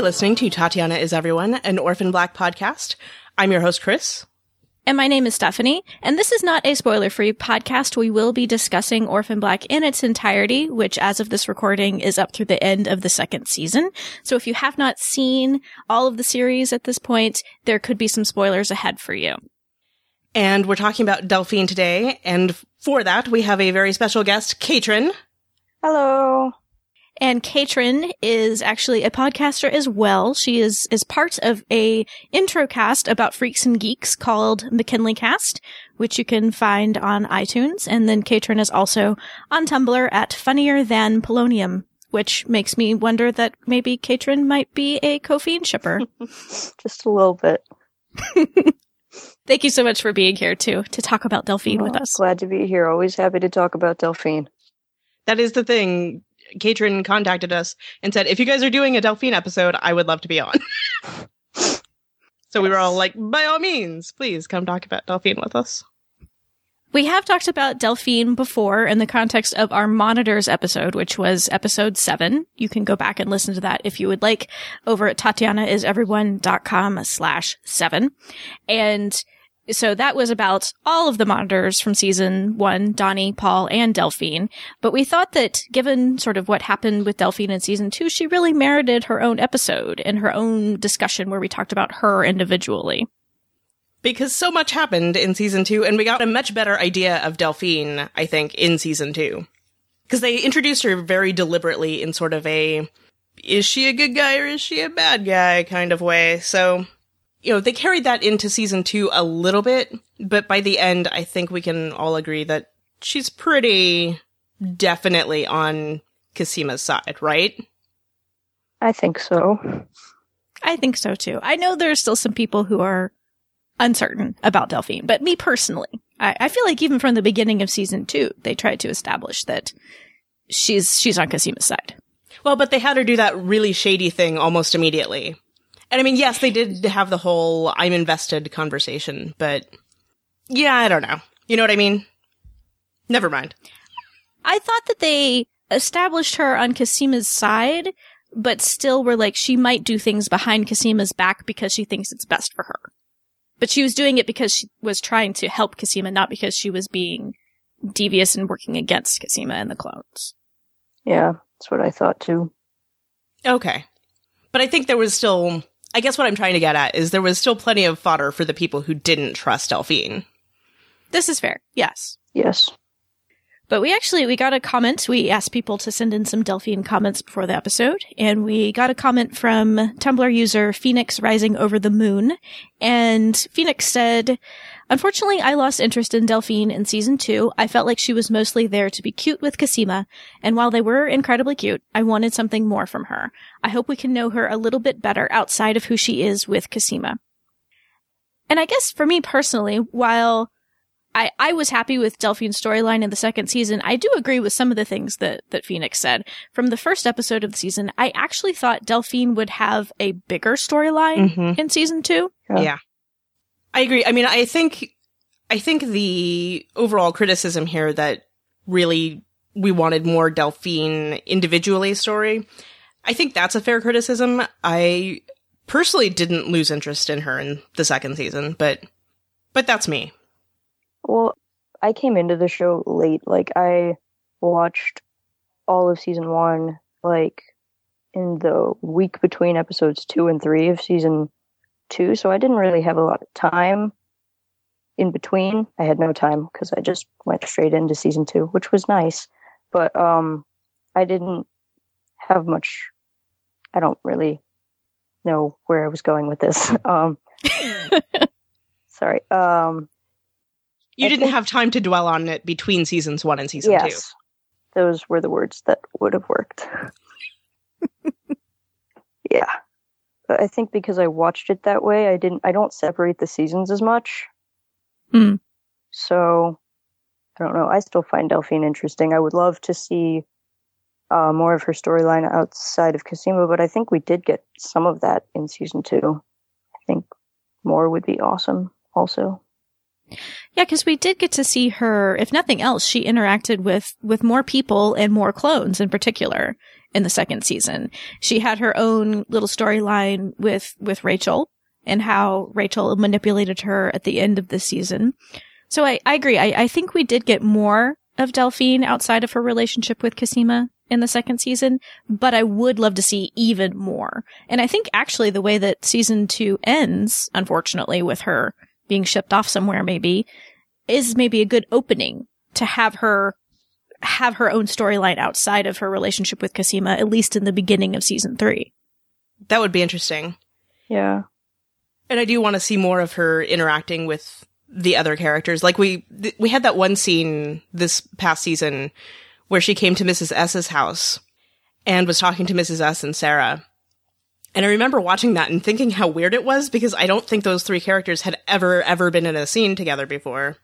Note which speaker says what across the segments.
Speaker 1: You're listening to Tatiana is Everyone, an Orphan Black podcast. I'm your host, Kris.
Speaker 2: And my name is Stephanie, and this is not a spoiler free podcast. We will be discussing Orphan Black in its entirety, which as of this recording is up through the end of the second season. So if you have not seen all of the series at this point, there could be some spoilers ahead for you.
Speaker 1: And we're talking about Delphine today, and for that, we have a very special guest, Caitrin.
Speaker 3: Hello.
Speaker 2: And Caitrin is actually a podcaster as well. She is, is part of a intro cast about freaks and geeks called McKinley Cast, which you can find on iTunes. And then Caitrin is also on Tumblr at funnier than polonium, which makes me wonder that maybe Caitrin might be a Cophine shipper.
Speaker 3: Just a little bit.
Speaker 2: Thank you so much for being here too, to talk about Delphine with us.
Speaker 3: Glad to be here. Always happy to talk about Delphine.
Speaker 1: That is the thing. Caitrin contacted us and said, if you guys are doing a Delphine episode, I would love to be on. so we were all like, by all means, please come talk about Delphine with us.
Speaker 2: We have talked about Delphine before in the context of our monitors episode, which was episode seven. You can go back and listen to that if you would like over at tatianaiseveryone.com slash seven. And so that was about all of the monitors from season one, Donnie, Paul, and Delphine. But we thought that given sort of what happened with Delphine in season two, she really merited her own episode and her own discussion where we talked about her individually.
Speaker 1: Because so much happened in season two, and we got a much better idea of Delphine, I think, in season two. Because they introduced her very deliberately in sort of a, is she a good guy or is she a bad guy kind of way. So you know, they carried that into season two a little bit, but by the end, I think we can all agree that she's pretty definitely on Cosima's side, right?
Speaker 3: I think so.
Speaker 2: I think so too. I know there are still some people who are uncertain about Delphine, but me personally, I, I feel like even from the beginning of season two, they tried to establish that she's she's on Cosima's side.
Speaker 1: Well, but they had her do that really shady thing almost immediately. And I mean, yes, they did have the whole I'm invested conversation, but yeah, I don't know. You know what I mean? Never mind.
Speaker 2: I thought that they established her on Cosima's side, but still were like, she might do things behind Cosima's back because she thinks it's best for her. But she was doing it because she was trying to help Cosima, not because she was being devious and working against Cosima and the clones.
Speaker 3: Yeah, that's what I thought too.
Speaker 1: Okay. But I think there was still I guess what I'm trying to get at is there was still plenty of fodder for the people who didn't trust Delphine.
Speaker 2: This is fair. Yes.
Speaker 3: Yes.
Speaker 2: But we actually we got a comment. We asked people to send in some Delphine comments before the episode, and we got a comment from Tumblr user Phoenix Rising Over the Moon, and Phoenix said, Unfortunately, I lost interest in Delphine in season two. I felt like she was mostly there to be cute with Cosima, and while they were incredibly cute, I wanted something more from her. I hope we can know her a little bit better outside of who she is with Cosima. And I guess for me personally, while I, I was happy with Delphine's storyline in the second season. I do agree with some of the things that, that Phoenix said. From the first episode of the season, I actually thought Delphine would have a bigger storyline mm-hmm. in season two.
Speaker 1: Yeah. yeah. I agree. I mean, I think, I think the overall criticism here that really we wanted more Delphine individually story. I think that's a fair criticism. I personally didn't lose interest in her in the second season, but, but that's me.
Speaker 3: Well, I came into the show late. Like I watched all of season one, like in the week between episodes two and three of season two. So I didn't really have a lot of time in between. I had no time because I just went straight into season two, which was nice. But um, I didn't have much. I don't really know where I was going with this. Um, sorry. Um,
Speaker 1: you I didn't think, have time to dwell on it between seasons one and season yes, two.
Speaker 3: Those were the words that would have worked. yeah. But I think because I watched it that way, I didn't I don't separate the seasons as much.
Speaker 2: Mm.
Speaker 3: So I don't know. I still find Delphine interesting. I would love to see uh, more of her storyline outside of Cosima, but I think we did get some of that in season two. I think more would be awesome also.
Speaker 2: Yeah, because we did get to see her, if nothing else, she interacted with, with more people and more clones in particular in the second season. She had her own little storyline with, with Rachel and how Rachel manipulated her at the end of the season. So I, I agree. I, I think we did get more of Delphine outside of her relationship with Cosima in the second season, but I would love to see even more. And I think actually the way that season two ends, unfortunately, with her being shipped off somewhere maybe, is maybe a good opening to have her have her own storyline outside of her relationship with Cosima, at least in the beginning of season three.
Speaker 1: That would be interesting.
Speaker 3: Yeah.
Speaker 1: And I do want to see more of her interacting with the other characters. Like we th- we had that one scene this past season where she came to Mrs. S's house and was talking to Mrs. S and Sarah. And I remember watching that and thinking how weird it was because I don't think those three characters had ever ever been in a scene together before.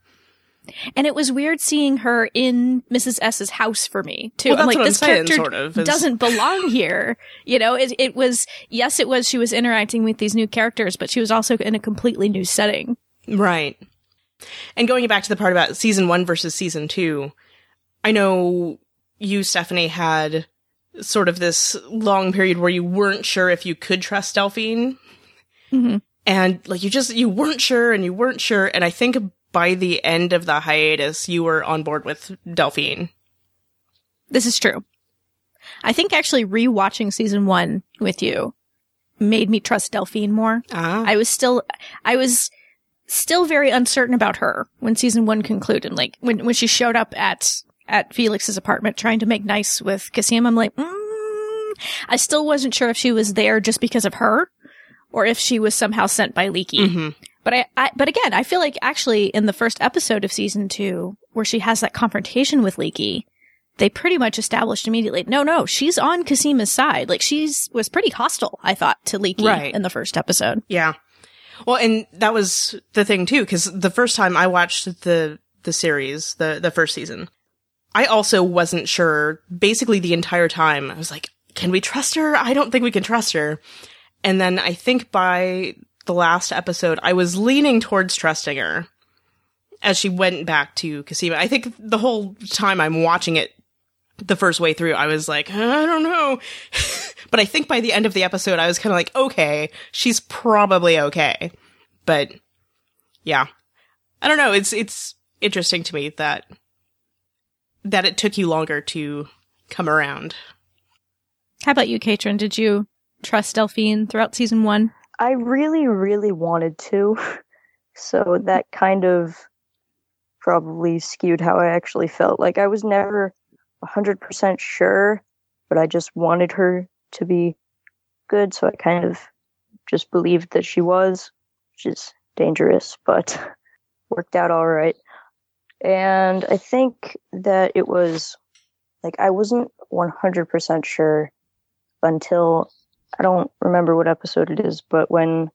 Speaker 2: And it was weird seeing her in Mrs. S's house for me too.
Speaker 1: Well,
Speaker 2: I'm like,
Speaker 1: what I'm
Speaker 2: this
Speaker 1: saying,
Speaker 2: character
Speaker 1: sort of, is-
Speaker 2: doesn't belong here. You know, it, it was, yes, it was, she was interacting with these new characters, but she was also in a completely new setting.
Speaker 1: Right. And going back to the part about season one versus season two, I know you, Stephanie, had sort of this long period where you weren't sure if you could trust Delphine.
Speaker 2: Mhm.
Speaker 1: And like you just, you weren't sure and you weren't sure. And I think by the end of the hiatus, you were on board with Delphine.
Speaker 2: This is true. I think actually rewatching season one with you made me trust Delphine more.
Speaker 1: Ah.
Speaker 2: I was still, I was still very uncertain about her when season one concluded. Like when, when she showed up at, at Felix's apartment trying to make nice with Cosima, I'm like, mm, I still wasn't sure if she was there just because of her or if she was somehow sent by Leekie.
Speaker 1: hmm
Speaker 2: But I, I, but again, I feel like actually in the first episode of season two, where she has that confrontation with Leekie, they pretty much established immediately, no, no, she's on Cosima's side. Like she's was pretty hostile, I thought, to Leekie
Speaker 1: Right.
Speaker 2: in the first episode.
Speaker 1: Yeah. Well, and that was the thing too, because the first time I watched the the series, the the first season, I also wasn't sure. Basically, the entire time, I was like, "Can we trust her? I don't think we can trust her." And then I think by the last episode, I was leaning towards trusting her as she went back to Cosima. I think the whole time I'm watching it, the first way through, I was like, I don't know. but I think by the end of the episode, I was kind of like, okay, she's probably okay. But yeah, I don't know. It's, it's interesting to me that, that it took you longer to come around.
Speaker 2: How about you, Caitrin? Did you trust Delphine throughout season one?
Speaker 3: I really, really wanted to. So that kind of probably skewed how I actually felt. Like I was never 100% sure, but I just wanted her to be good. So I kind of just believed that she was, which is dangerous, but worked out all right. And I think that it was like I wasn't 100% sure until I don't remember what episode it is, but when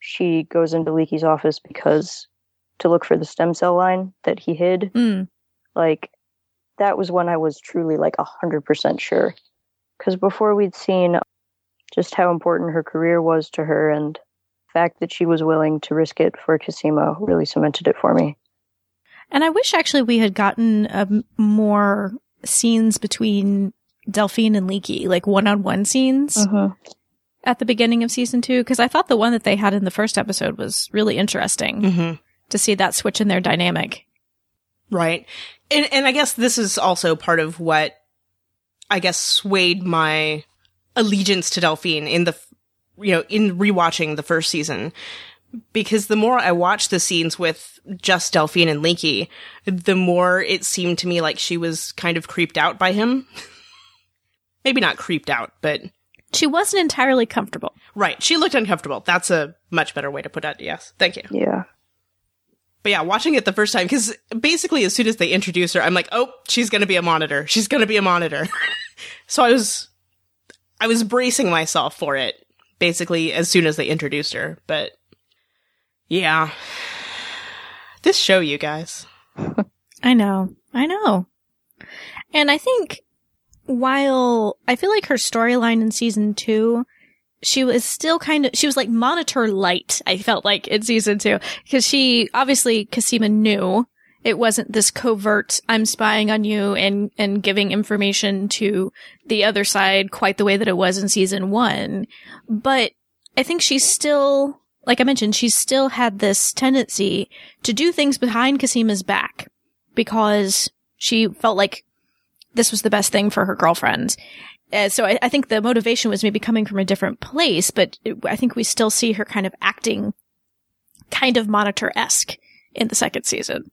Speaker 3: she goes into Leekie's office because to look for the stem cell line that he hid,
Speaker 2: Mm.
Speaker 3: like that was when I was truly like a hundred percent sure. Because before we'd seen just how important her career was to her, and the fact that she was willing to risk it for Cosima really cemented it for me.
Speaker 2: And I wish actually we had gotten um, more scenes between Delphine and Leekie, like one-on-one scenes.
Speaker 3: Mm-hmm.
Speaker 2: at the beginning of season two because I thought the one that they had in the first episode was really interesting
Speaker 1: Mm-hmm.
Speaker 2: to see that switch in their dynamic.
Speaker 1: Right. And and I guess this is also part of what I guess swayed my allegiance to Delphine in the you know, in rewatching the first season. Because the more I watched the scenes with just Delphine and Leekie, the more it seemed to me like she was kind of creeped out by him. Maybe not creeped out, but
Speaker 2: She wasn't entirely comfortable.
Speaker 1: right. She looked uncomfortable. That's a much better way to put it. Yes. Thank you.
Speaker 3: Yeah.
Speaker 1: But yeah, watching it the first time, because basically as soon as they introduce her, I'm like, oh, she's gonna be a monitor. She's gonna be a monitor. so I was, I was bracing myself for it, basically as soon as they introduced her. But yeah, this show, you guys.
Speaker 2: I know. I know. And I think while I feel like her storyline in season two, she was still kind of, she was like monitor light, I felt like in season two. Cause she, obviously, Cosima knew it wasn't this covert I'm spying on you and and giving information to the other side quite the way that it was in season 1 but I think she's still like I mentioned she still had this tendency to do things behind Cosima's back because she felt like this was the best thing for her girlfriend uh, so I, I, think the motivation was maybe coming from a different place, but it, I think we still see her kind of acting kind of monitor esque in the second season.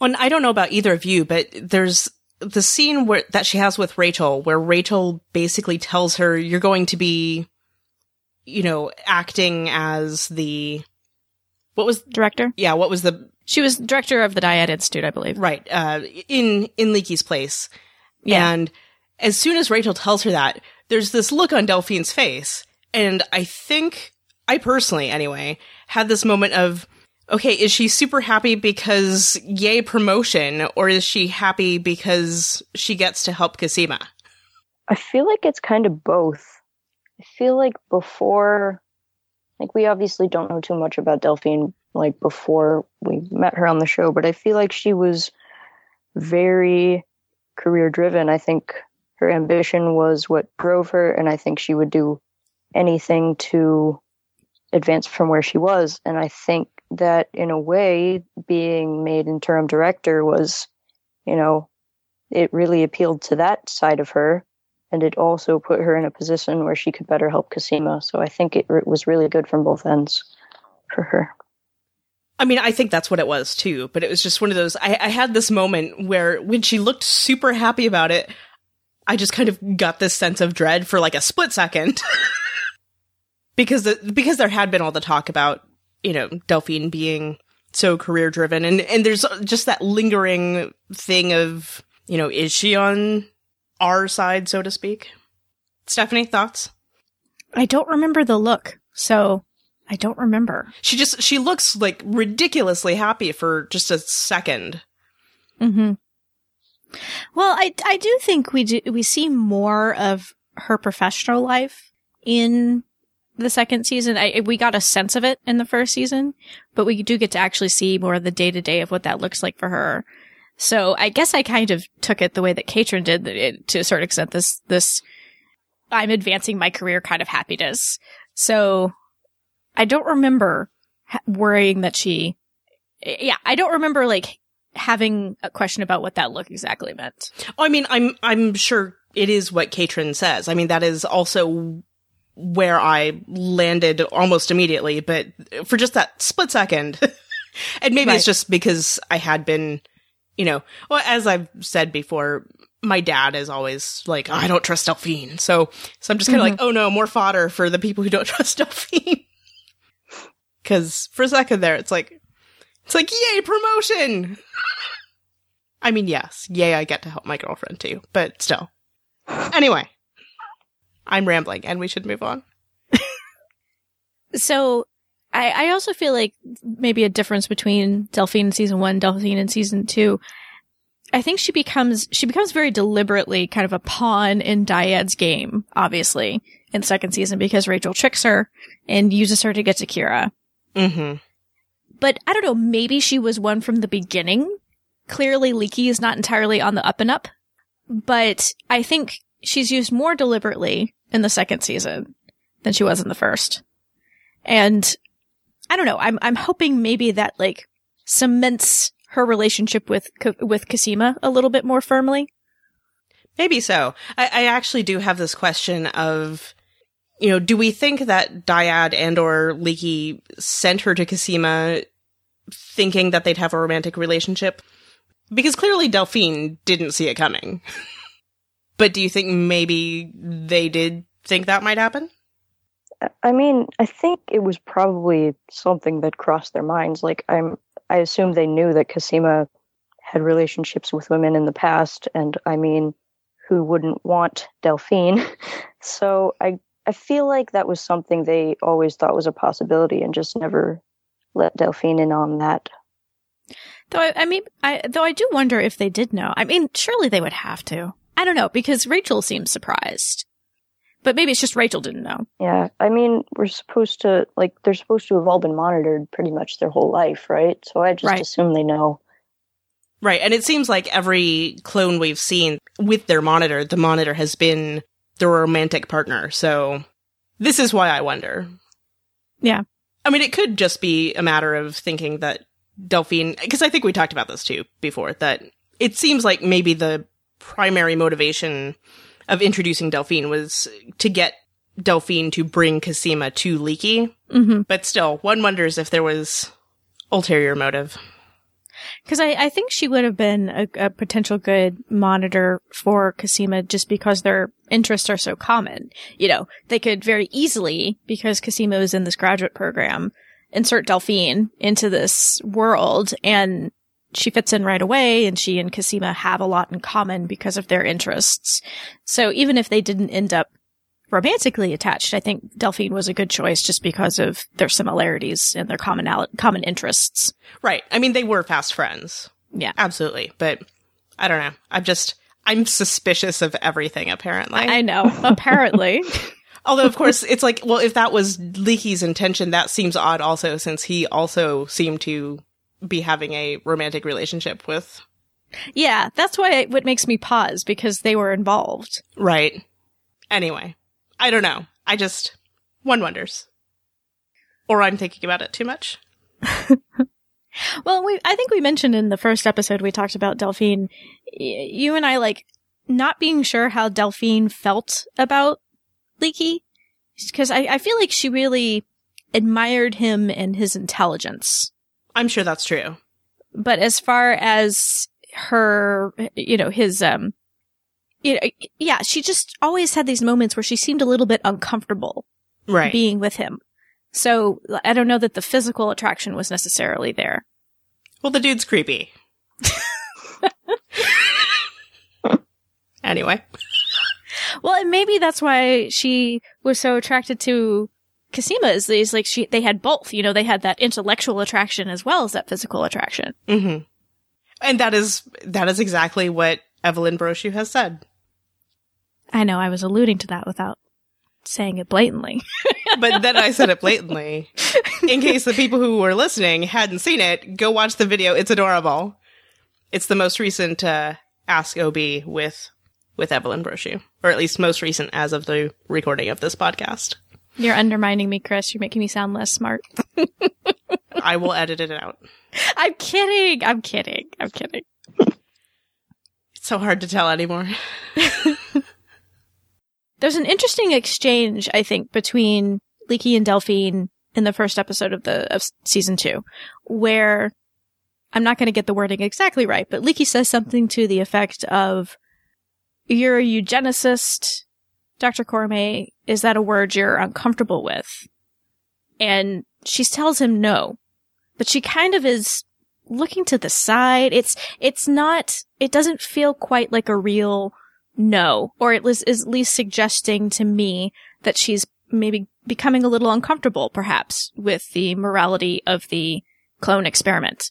Speaker 1: Well, I don't know about either of you, but there's the scene where that she has with Rachel, where Rachel basically tells her, "You're going to be, you know, acting as the what was
Speaker 2: director?
Speaker 1: Yeah, what was the?
Speaker 2: She was director of the Dyad Institute, I believe.
Speaker 1: Right, uh, in in Leekie's place, yeah. and as soon as Rachel tells her that, there's this look on Delphine's face, and I think I personally, anyway, had this moment of okay, is she super happy because yay promotion, or is she happy because she gets to help Cosima?
Speaker 3: I feel like it's kind of both. I feel like before, like we obviously don't know too much about Delphine, like before we met her on the show, but I feel like she was very career driven. I think her ambition was what drove her, and I think she would do anything to advance from where she was. And I think that in a way, being made interim director was, you know, it really appealed to that side of her. And it also put her in a position where she could better help Cosima. So I think it, it was really good from both ends for her.
Speaker 1: I mean, I think that's what it was too, but it was just one of those. I, I had this moment where when she looked super happy about it, I just kind of got this sense of dread for like a split second. because the, because there had been all the talk about you know Delphine being so career driven, and and there's just that lingering thing of you know is she on our side, so to speak? Stephanie, thoughts?
Speaker 2: I don't remember the look, so I don't remember.
Speaker 1: She just she looks like ridiculously happy for just a second.
Speaker 2: Mm-hmm. Well, I I do think we do we see more of her professional life in the second season. I, we got a sense of it in the first season, but we do get to actually see more of the day to day of what that looks like for her. So I guess I kind of took it the way that Caitrin did it, to a certain extent. This, this, I'm advancing my career kind of happiness. So I don't remember ha- worrying that she, yeah, I don't remember like having a question about what that look exactly meant.
Speaker 1: Oh, I mean, I'm, I'm sure it is what Caitrin says. I mean, that is also where I landed almost immediately, but for just that split second. and maybe right. it's just because I had been, you know, well, as I've said before, my dad is always like, oh, I don't trust Delphine. So, so I'm just kind of mm-hmm. like, oh no, more fodder for the people who don't trust Delphine. Cause for a second there, it's like, it's like, yay, promotion! I mean, yes, yay, I get to help my girlfriend too, but still. Anyway. I'm rambling and we should move on.
Speaker 2: so I, I also feel like maybe a difference between Delphine in season one, Delphine in season two. I think she becomes she becomes very deliberately kind of a pawn in Dyad's game, obviously, in the second season because Rachel tricks her and uses her to get to Kira.
Speaker 1: Mm-hmm.
Speaker 2: But I don't know, maybe she was one from the beginning. Clearly Leekie is not entirely on the up and up. But I think she's used more deliberately in the second season than she was in the first. And I don't know. I'm I'm hoping maybe that like cements her relationship with with Cosima a little bit more firmly.
Speaker 1: Maybe so. I, I actually do have this question of, you know, do we think that Dyad and or Leekie sent her to Cosima thinking that they'd have a romantic relationship? Because clearly Delphine didn't see it coming. But do you think maybe they did think that might happen?
Speaker 3: I mean, I think it was probably something that crossed their minds. Like I'm I assume they knew that Cosima had relationships with women in the past and I mean, who wouldn't want Delphine? so I I feel like that was something they always thought was a possibility and just never let Delphine in on that.
Speaker 2: Though I, I mean, I though I do wonder if they did know. I mean, surely they would have to. I don't know because Rachel seems surprised. But maybe it's just Rachel didn't know.
Speaker 3: Yeah, I mean, we're supposed to like they're supposed to have all been monitored pretty much their whole life, right? So I just right. assume they know.
Speaker 1: Right. And it seems like every clone we've seen with their monitor, the monitor has been the romantic partner. So this is why I wonder.
Speaker 2: Yeah.
Speaker 1: I mean, it could just be a matter of thinking that Delphine, because I think we talked about this too before, that it seems like maybe the primary motivation of introducing Delphine was to get Delphine to bring Cosima to Leekie.
Speaker 2: Mm-hmm.
Speaker 1: But still, one wonders if there was ulterior motive.
Speaker 2: Because I, I think she would have been a, a potential good monitor for Cosima just because their interests are so common. You know, they could very easily, because Cosima is in this graduate program, insert Delphine into this world and she fits in right away and she and Cosima have a lot in common because of their interests. So even if they didn't end up romantically attached, I think Delphine was a good choice just because of their similarities and their common common interests.
Speaker 1: Right. I mean, they were fast friends.
Speaker 2: Yeah.
Speaker 1: Absolutely. But I don't know. I'm just, I'm suspicious of everything, apparently.
Speaker 2: I know. Apparently.
Speaker 1: Although, of course, it's like, well, if that was Leekie's intention, that seems odd also, since he also seemed to be having a romantic relationship with.
Speaker 2: Yeah, that's why it, what makes me pause because they were involved.
Speaker 1: Right. Anyway, I don't know. I just, one wonders. Or I'm thinking about it too much.
Speaker 2: well, we, I think we mentioned in the first episode we talked about Delphine, y- you and I like not being sure how Delphine felt about Leekie because I, I feel like she really admired him and his intelligence.
Speaker 1: I'm sure that's true.
Speaker 2: But as far as her, you know, his, um, you know, yeah, she just always had these moments where she seemed a little bit uncomfortable
Speaker 1: right.
Speaker 2: being with him. So I don't know that the physical attraction was necessarily there.
Speaker 1: Well, the dude's creepy. anyway.
Speaker 2: Well, and maybe that's why she was so attracted to Cosima is, is like she, they had both, you know, they had that intellectual attraction as well as that physical attraction.
Speaker 1: Mm-hmm. And that is, that is exactly what Évelyne Brochu has said.
Speaker 2: I know, I was alluding to that without saying it blatantly.
Speaker 1: but then I said it blatantly. In case the people who were listening hadn't seen it, go watch the video. It's adorable. It's the most recent, uh, Ask OB with, with Évelyne Brochu. Or at least most recent as of the recording of this podcast.
Speaker 2: You're undermining me, Kris. You're making me sound less smart.
Speaker 1: I will edit it out.
Speaker 2: I'm kidding. I'm kidding. I'm kidding.
Speaker 1: It's so hard to tell anymore.
Speaker 2: There's an interesting exchange, I think, between Leekie and Delphine in the first episode of the of season two, where I'm not going to get the wording exactly right, but Leekie says something to the effect of, "You're a eugenicist, Dr. Cormier. Is that a word you're uncomfortable with?" And she tells him no, but she kind of is looking to the side. It's it's not. It doesn't feel quite like a real no, or it was is at least suggesting to me that she's maybe becoming a little uncomfortable, perhaps, with the morality of the clone experiment.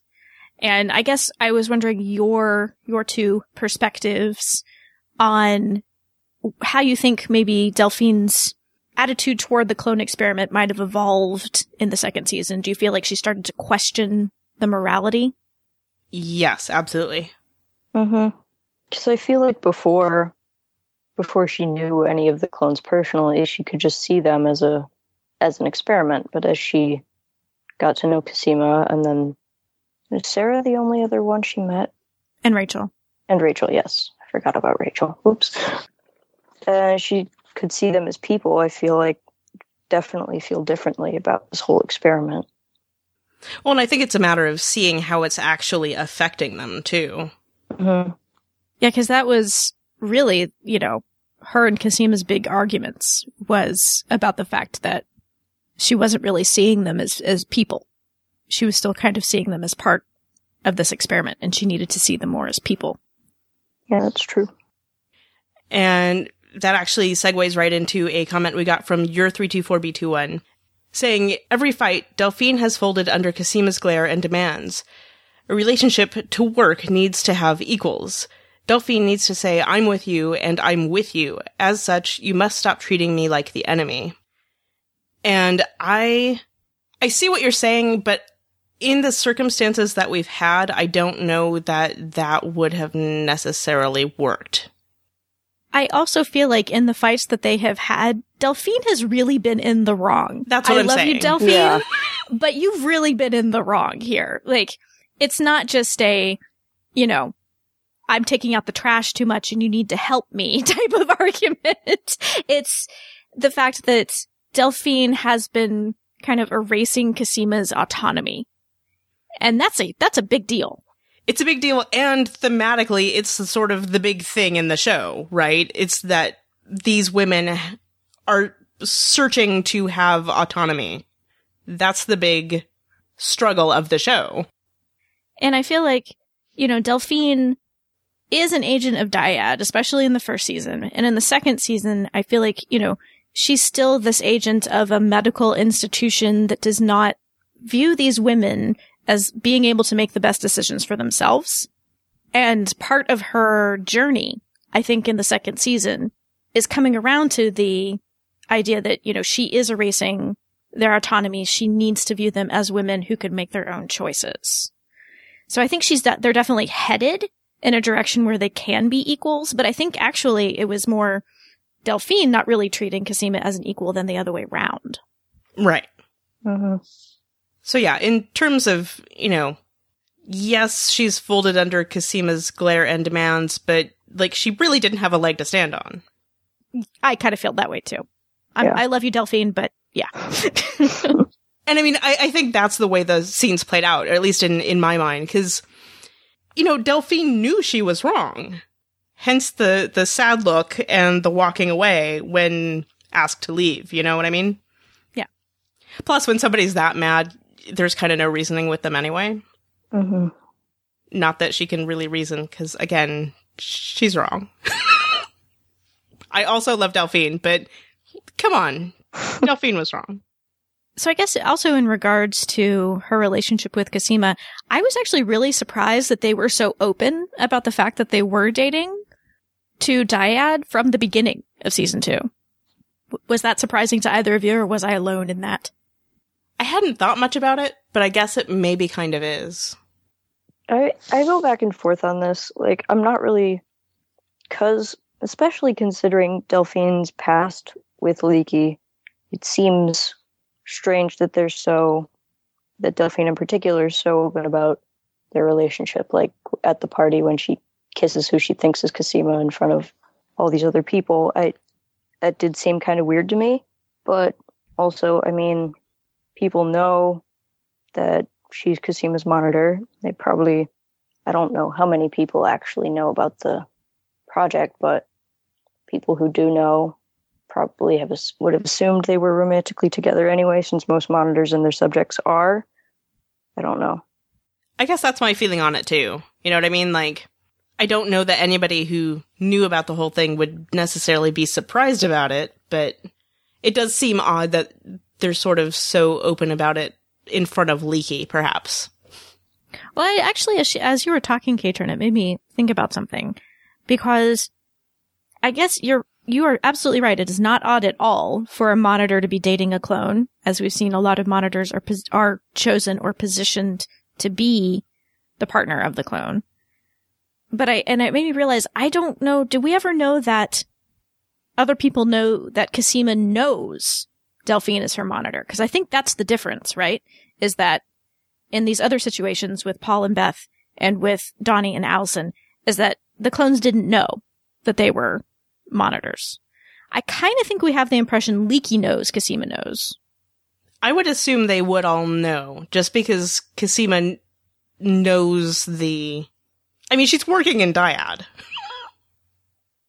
Speaker 2: And I guess I was wondering your your two perspectives on how you think maybe Delphine's attitude toward the clone experiment might have evolved in the second season. Do you feel like she started to question the morality?
Speaker 1: Yes, absolutely.
Speaker 3: Mm-hmm. Because I feel like before, before she knew any of the clones personally, she could just see them as a, as an experiment. But as she got to know Cosima, and then is Sarah the only other one she met?
Speaker 2: And Rachel.
Speaker 3: And Rachel, yes, I forgot about Rachel. Oops. Uh, she could see them as people. I feel like definitely feel differently about this whole experiment.
Speaker 1: Well, and I think it's a matter of seeing how it's actually affecting them too.
Speaker 3: Mm-hmm.
Speaker 2: Yeah, because that was really, you know, her and Cosima's big arguments was about the fact that she wasn't really seeing them as, as people. She was still kind of seeing them as part of this experiment, and she needed to see them more as people.
Speaker 3: Yeah, that's true.
Speaker 1: And that actually segues right into a comment we got from your 324B21 saying, Every fight, Delphine has folded under Cosima's glare and demands. A relationship to work needs to have equals. Delphine needs to say, I'm with you and I'm with you. As such, you must stop treating me like the enemy. And I, I see what you're saying, but in the circumstances that we've had, I don't know that that would have necessarily worked.
Speaker 2: I also feel like in the fights that they have had, Delphine has really been in the wrong.
Speaker 1: That's what
Speaker 2: I
Speaker 1: I'm
Speaker 2: love
Speaker 1: saying.
Speaker 2: you, Delphine,
Speaker 3: Yeah.
Speaker 2: but you've really been in the wrong here. Like, it's not just a, you know, I'm taking out the trash too much and you need to help me type of argument. It's the fact that Delphine has been kind of erasing Cosima's autonomy. And that's a, that's a big deal.
Speaker 1: It's a big deal, and thematically, it's sort of the big thing in the show, right? It's that these women are searching to have autonomy. That's the big struggle of the show.
Speaker 2: And I feel like, you know, Delphine is an agent of Dyad, especially in the first season. And in the second season, I feel like, you know, she's still this agent of a medical institution that does not view these women as being able to make the best decisions for themselves. And part of her journey, I think in the second season, is coming around to the idea that, you know, she is erasing their autonomy. She needs to view them as women who could make their own choices. So I think she's de- they're definitely headed in a direction where they can be equals, but I think actually it was more Delphine not really treating Cosima as an equal than the other way round.
Speaker 1: Right.
Speaker 3: hmm
Speaker 1: So yeah, in terms of, you know, yes, she's folded under Cosima's glare and demands, but like she really didn't have a leg to stand on.
Speaker 2: I kind of felt that way too. I'm,
Speaker 3: Yeah.
Speaker 2: I love you, Delphine, but yeah.
Speaker 1: And I mean, I, I think that's the way the scenes played out, or at least in, in my mind, because, you know, Delphine knew she was wrong. Hence the, the sad look and the walking away when asked to leave. You know what I mean?
Speaker 2: Yeah.
Speaker 1: Plus, when somebody's that mad, there's kind of no reasoning with them anyway.
Speaker 3: hmm
Speaker 1: Not that she can really reason, because again, she's wrong. I also love Delphine, but come on. Delphine was wrong.
Speaker 2: So I guess also in regards to her relationship with Cosima, I was actually really surprised that they were so open about the fact that they were dating to Dyad from the beginning of season two. Was that surprising to either of you or was I alone in that?
Speaker 1: I hadn't thought much about it, but I guess it maybe kind of is.
Speaker 3: I I go back and forth on this. Like I'm not really, cause especially considering Delphine's past with Leekie, it seems strange that they're so that Delphine in particular is so open about their relationship. Like at the party when she kisses who she thinks is Cosima in front of all these other people, I that did seem kind of weird to me. But also, I mean, people know that she's Cosima's monitor. They probably, I don't know how many people actually know about the project, but people who do know probably have would have assumed they were romantically together anyway, since most monitors and their subjects are. I don't know.
Speaker 1: I guess that's my feeling on it too. You know what I mean? Like, I don't know that anybody who knew about the whole thing would necessarily be surprised about it, but it does seem odd that they're sort of so open about it in front of Leekie, perhaps.
Speaker 2: Well, I actually, as, she, as you were talking, Caitrin, it made me think about something because I guess you're you are absolutely right. It is not odd at all for a monitor to be dating a clone, as we've seen a lot of monitors are pos- are chosen or positioned to be the partner of the clone. But I and it made me realize I don't know. Do we ever know that other people know that Cosima knows Delphine is her monitor? Because I think that's the difference, right? Is that in these other situations with Paul and Beth and with Donnie and Allison is that the clones didn't know that they were monitors. I kind of think we have the impression Leekie knows Cosima knows.
Speaker 1: I would assume they would all know, just because Cosima knows the. I mean, she's working in Dyad.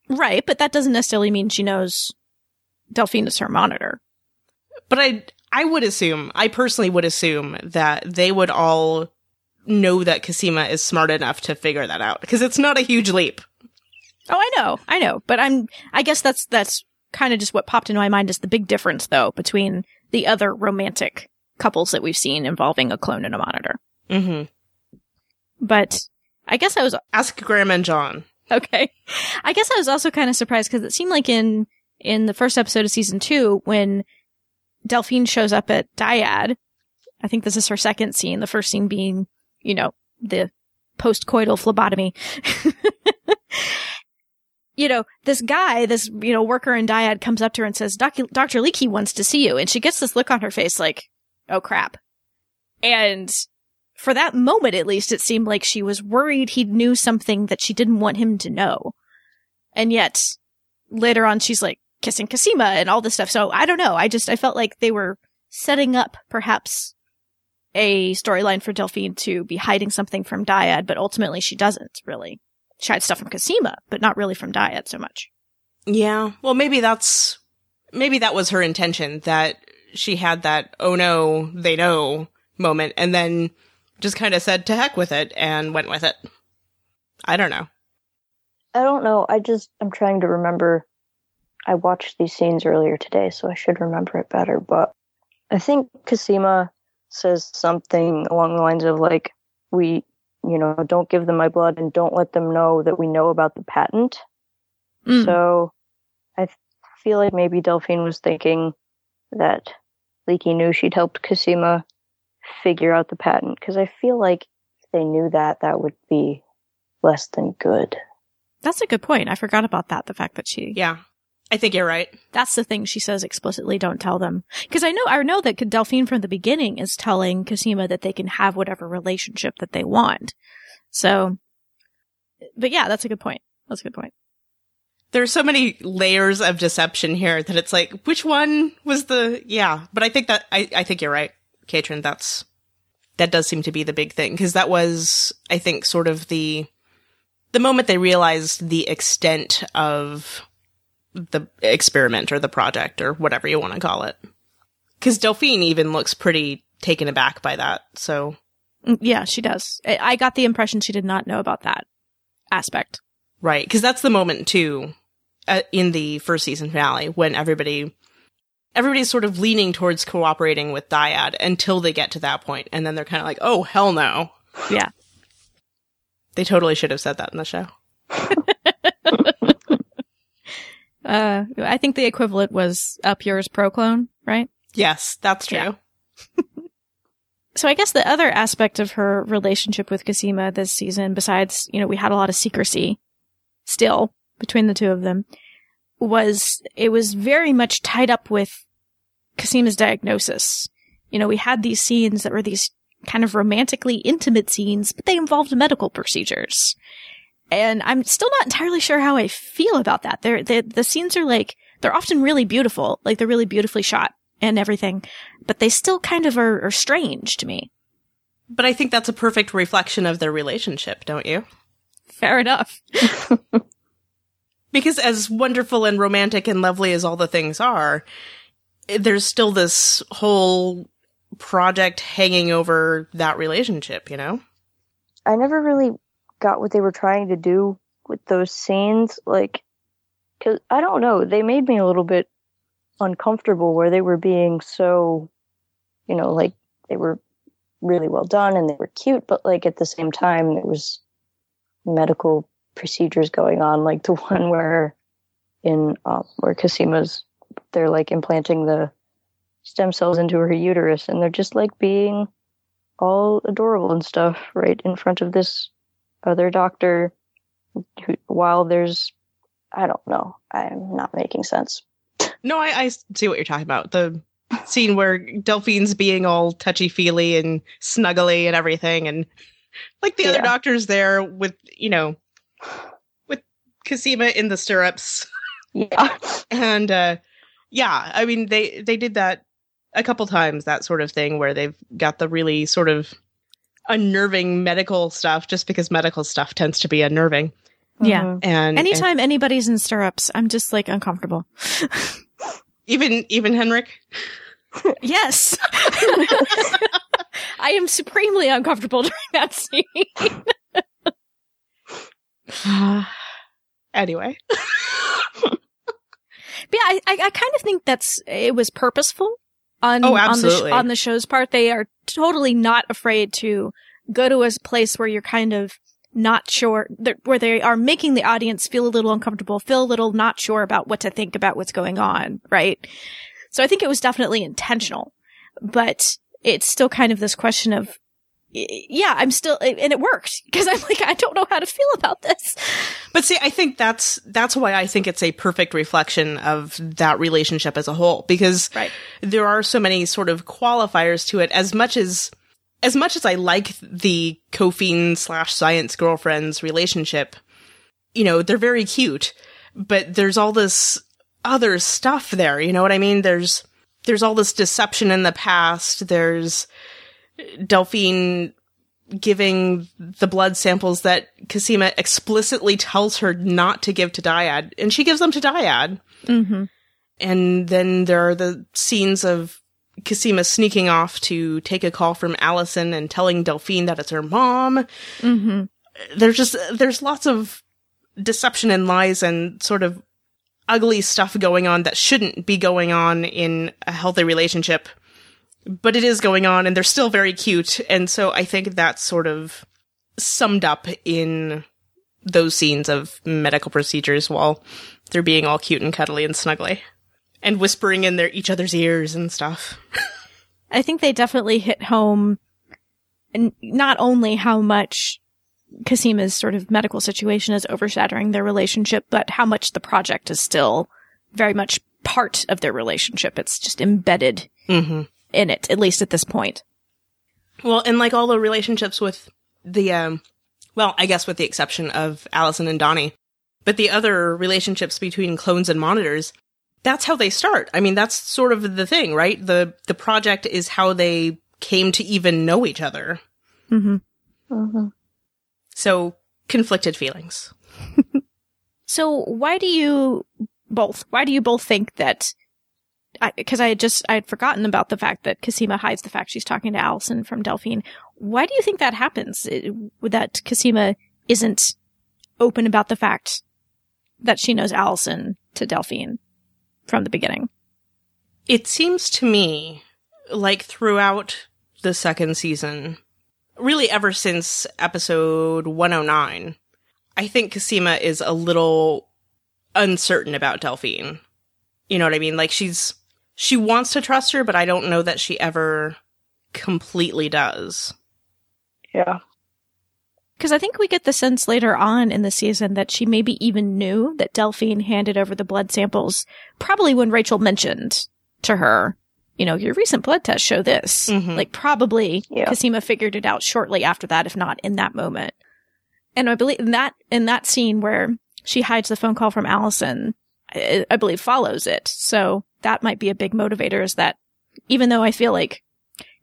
Speaker 2: Right, but that doesn't necessarily mean she knows Delphine is her monitor.
Speaker 1: But I, I would assume, I personally would assume that they would all know that Cosima is smart enough to figure that out because it's not a huge leap.
Speaker 2: Oh, I know, I know, but I'm, I guess that's, that's kind of just what popped into my mind is the big difference though between the other romantic couples that we've seen involving a clone and a monitor.
Speaker 1: Mm-hmm.
Speaker 2: But I guess I was
Speaker 1: Ask Graham and John.
Speaker 2: Okay. I guess I was also kind of surprised because it seemed like in in the first episode of season two, when Delphine shows up at Dyad, I think this is her second scene. The first scene being, you know, the post-coital phlebotomy. you know, this guy, this, you know, worker in dyad comes up to her and says, Dr. Leekie wants to see you. And she gets this look on her face like, oh crap. And for that moment, at least, it seemed like she was worried he knew something that she didn't want him to know. And yet, later on, she's like kissing Cosima and all this stuff. So I don't know. I just, I felt like they were setting up perhaps a storyline for Delphine to be hiding something from Dyad, but ultimately she doesn't really. She hides stuff from Cosima, but not really from Dyad so much.
Speaker 1: Yeah. Well, maybe that's, maybe that was her intention that she had that, oh no, they know moment and then just kind of said to heck with it and went with it. I don't know.
Speaker 3: I don't know. I just, I'm trying to remember. I watched these scenes earlier today, so I should remember it better. But I think Cosima says something along the lines of like, we, you know, don't give them my blood and don't let them know that we know about the patent.
Speaker 2: Mm.
Speaker 3: So I feel like maybe Delphine was thinking that Leekie knew she'd helped Cosima figure out the patent because I feel like if they knew that, that would be less than good.
Speaker 2: That's a good point. I forgot about that. The fact that she,
Speaker 1: Yeah. I think you're right.
Speaker 2: that's the thing she says explicitly, don't tell them. Cause I know, I know that Delphine from the beginning is telling Cosima that they can have whatever relationship that they want. So, but yeah, that's a good point. That's a good point.
Speaker 1: There's so many layers of deception here that it's like, which one was the, yeah. But I think that, I, I think you're right, Caitrin. That's, that does seem to be the big thing. Cause that was, I think, sort of the, the moment they realized the extent of the experiment or the project or whatever you want to call it. Cause Delphine even looks pretty taken aback by that. So,
Speaker 2: Mm, Yeah, she does. I got the impression she did not know about that aspect.
Speaker 1: right. Cause that's the moment too, uh, in the first season finale when everybody, everybody's sort of leaning towards cooperating with Dyad until they get to that point, And then they're kind of like, oh, hell no.
Speaker 2: Yeah.
Speaker 1: They totally should have said that in the show.
Speaker 2: Uh, I think the equivalent was up yours pro clone, right?
Speaker 1: Yes, that's true.
Speaker 2: Yeah. So I guess the other aspect of her relationship with Cosima this season, besides, you know, we had a lot of secrecy still between the two of them, was it was very much tied up with Cosima's diagnosis. You know, we had these scenes that were these kind of romantically intimate scenes, but they involved medical procedures. And I'm still not entirely sure how I feel about that. They're, they, the scenes are like, they're often really beautiful, like they're really beautifully shot and everything, but they still kind of are, are strange to me.
Speaker 1: But I think that's a perfect reflection of their relationship, don't you?
Speaker 2: Fair enough.
Speaker 1: Because as wonderful and romantic and lovely as all the things are, there's still this whole project hanging over that relationship, you know?
Speaker 3: I never really got what they were trying to do with those scenes. Like, cause I don't know, they made me a little bit uncomfortable where they were being so, you know, like they were really well done and they were cute, but like at the same time, there was medical procedures going on, like the one where in um, where Cosima's they're like implanting the stem cells into her uterus and they're just like being all adorable and stuff right in front of this other doctor who, while there's I don't know. I'm not making sense.
Speaker 1: No, I, I see what you're talking about. The scene where Delphine's being all touchy feely and snuggly and everything, and like the other doctors there with, you know, with Cosima in the stirrups.
Speaker 3: Yeah.
Speaker 1: And uh yeah, I mean they they did that a couple times, that sort of thing where they've got the really sort of unnerving medical stuff just because medical stuff tends to be unnerving.
Speaker 2: Yeah.
Speaker 1: And
Speaker 2: Anytime anybody's in stirrups, I'm just like uncomfortable.
Speaker 1: even even Henrik.
Speaker 2: Yes. I am supremely uncomfortable during that scene.
Speaker 1: anyway.
Speaker 2: Yeah, I, I, I kind of think that's it was purposeful on
Speaker 1: Oh,
Speaker 2: on the
Speaker 1: absolutely.
Speaker 2: sh- on the show's part. They are totally not afraid to go to a place where you're kind of not sure, where they are making the audience feel a little uncomfortable, feel a little not sure about what to think about what's going on, right? So I think it was definitely intentional, but it's still kind of this question of, yeah, I'm still, and it worked because I'm like, I don't know how to feel about this.
Speaker 1: But see, I think that's that's why I think it's a perfect reflection of that relationship as a whole because
Speaker 2: Right.
Speaker 1: there are so many sort of qualifiers to it. As much as as much as I like the Cophine slash science girlfriends relationship, you know, they're very cute, but there's all this other stuff there. You know what I mean? There's there's all this deception in the past. There's Delphine giving the blood samples that Cosima explicitly tells her not to give to Dyad, and she gives them to Dyad.
Speaker 2: Mm-hmm.
Speaker 1: And then there are the scenes of Cosima sneaking off to take a call from Alison and telling Delphine that it's her mom.
Speaker 2: Mm-hmm.
Speaker 1: There's just there's lots of deception and lies and sort of ugly stuff going on that shouldn't be going on in a healthy relationship. But it is going on and they're still very cute. And so I think that's sort of summed up in those scenes of medical procedures while they're being all cute and cuddly and snuggly and whispering in their each other's ears and stuff.
Speaker 2: I think they definitely hit home n- not only how much Cosima's sort of medical situation is overshadowing their relationship, but how much the project is still very much part of their relationship. It's just embedded
Speaker 1: Mm-hmm.
Speaker 2: In it, at least at this point.
Speaker 1: Well, and like all the relationships with the, um, well, I guess with the exception of Alison and Donnie, but the other relationships between clones and monitors, that's how they start. I mean, that's sort of the thing, right? The, the project is how they came to even know each other.
Speaker 2: Mm-hmm.
Speaker 3: hmm
Speaker 1: So conflicted feelings.
Speaker 2: So why do you both, why do you both think that, because I, had just, I had forgotten about the fact that Cosima hides the fact she's talking to Alison from Delphine. Why do you think that happens? That Cosima isn't open about the fact that she knows Alison to Delphine from the beginning?
Speaker 1: It seems to me like throughout the second season, really ever since episode 109, I think Cosima is a little uncertain about Delphine. You know what I mean? Like she's, she wants to trust her, but I don't know that she ever completely does.
Speaker 3: Yeah.
Speaker 2: Because I think we get the sense later on in the season that she maybe even knew that Delphine handed over the blood samples, probably when Rachel mentioned to her, you know, your recent blood tests show this.
Speaker 1: Mhm.
Speaker 2: Like probably
Speaker 3: Yeah.
Speaker 2: Cosima figured it out shortly after that, if not in that moment. And I believe in that, in that scene where she hides the phone call from Alison, I, I believe follows it. So that might be a big motivator is that even though I feel like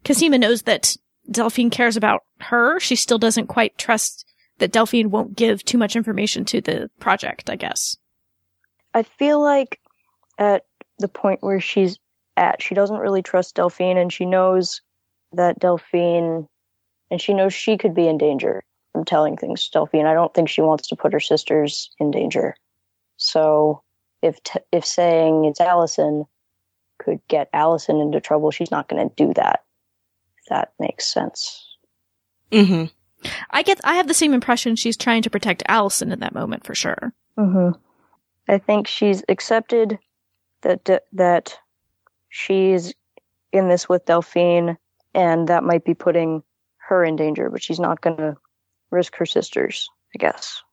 Speaker 2: Cosima knows that Delphine cares about her, she still doesn't quite trust that Delphine won't give too much information to the project, I guess.
Speaker 3: I feel like at the point where she's at, she doesn't really trust Delphine, and she knows that Delphine, and she knows she could be in danger from telling things to Delphine. I don't think she wants to put her sisters in danger. So if t- if saying it's Alison could get Alison into trouble, she's not going to do that. If that makes sense.
Speaker 1: hmm
Speaker 2: I get, I have the same impression she's trying to protect Alison in that moment for sure.
Speaker 3: hmm I think she's accepted that that she's in this with Delphine, and that might be putting her in danger. But she's not going to risk her sisters, I guess.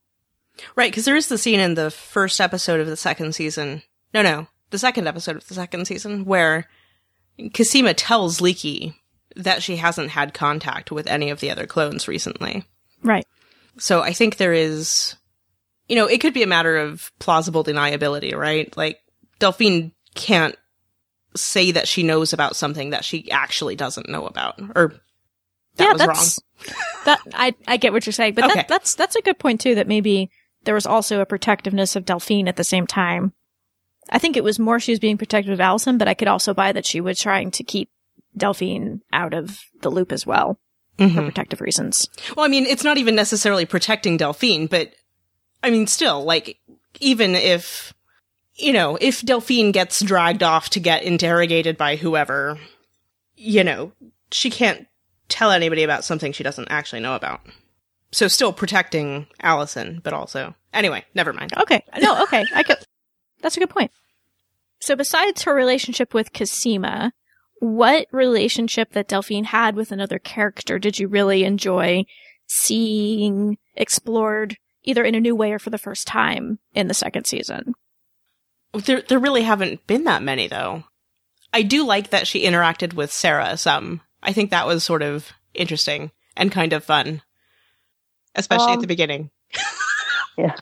Speaker 1: Right, because there is the scene in the first episode of the second season. No, no, the second episode of the second season where Cosima tells Leekie that she hasn't had contact with any of the other clones recently.
Speaker 2: Right.
Speaker 1: So I think there is, you know, it could be a matter of plausible deniability, right? Like Delphine can't say that she knows about something that she actually doesn't know about, or that
Speaker 2: yeah,
Speaker 1: was
Speaker 2: that's, that, I, I get what you're saying, but
Speaker 1: Okay.
Speaker 2: that, that's, that's a good point too, that maybe there was also a protectiveness of Delphine at the same time. I think it was more she was being protective of Alison, but I could also buy that she was trying to keep Delphine out of the loop as well
Speaker 1: wrong.
Speaker 2: for
Speaker 1: mm-hmm.
Speaker 2: protective reasons.
Speaker 1: Well, I mean, it's not even necessarily protecting Delphine, but I mean, still, like, even if, you know, if Delphine gets dragged off to get interrogated by whoever, you know, she can't tell anybody about something she doesn't actually know about. So still protecting Alison, but also, anyway, never mind.
Speaker 2: Okay. No, okay. I could, that's a good point. So besides her relationship with Cosima, what relationship that Delphine had with another character did you really enjoy seeing explored either in a new way or for the first time in the second season?
Speaker 1: There, there really haven't been that many though. I do like that she interacted with Sarah some. I think that was sort of interesting and kind of fun, especially um, at the beginning.
Speaker 3: yeah.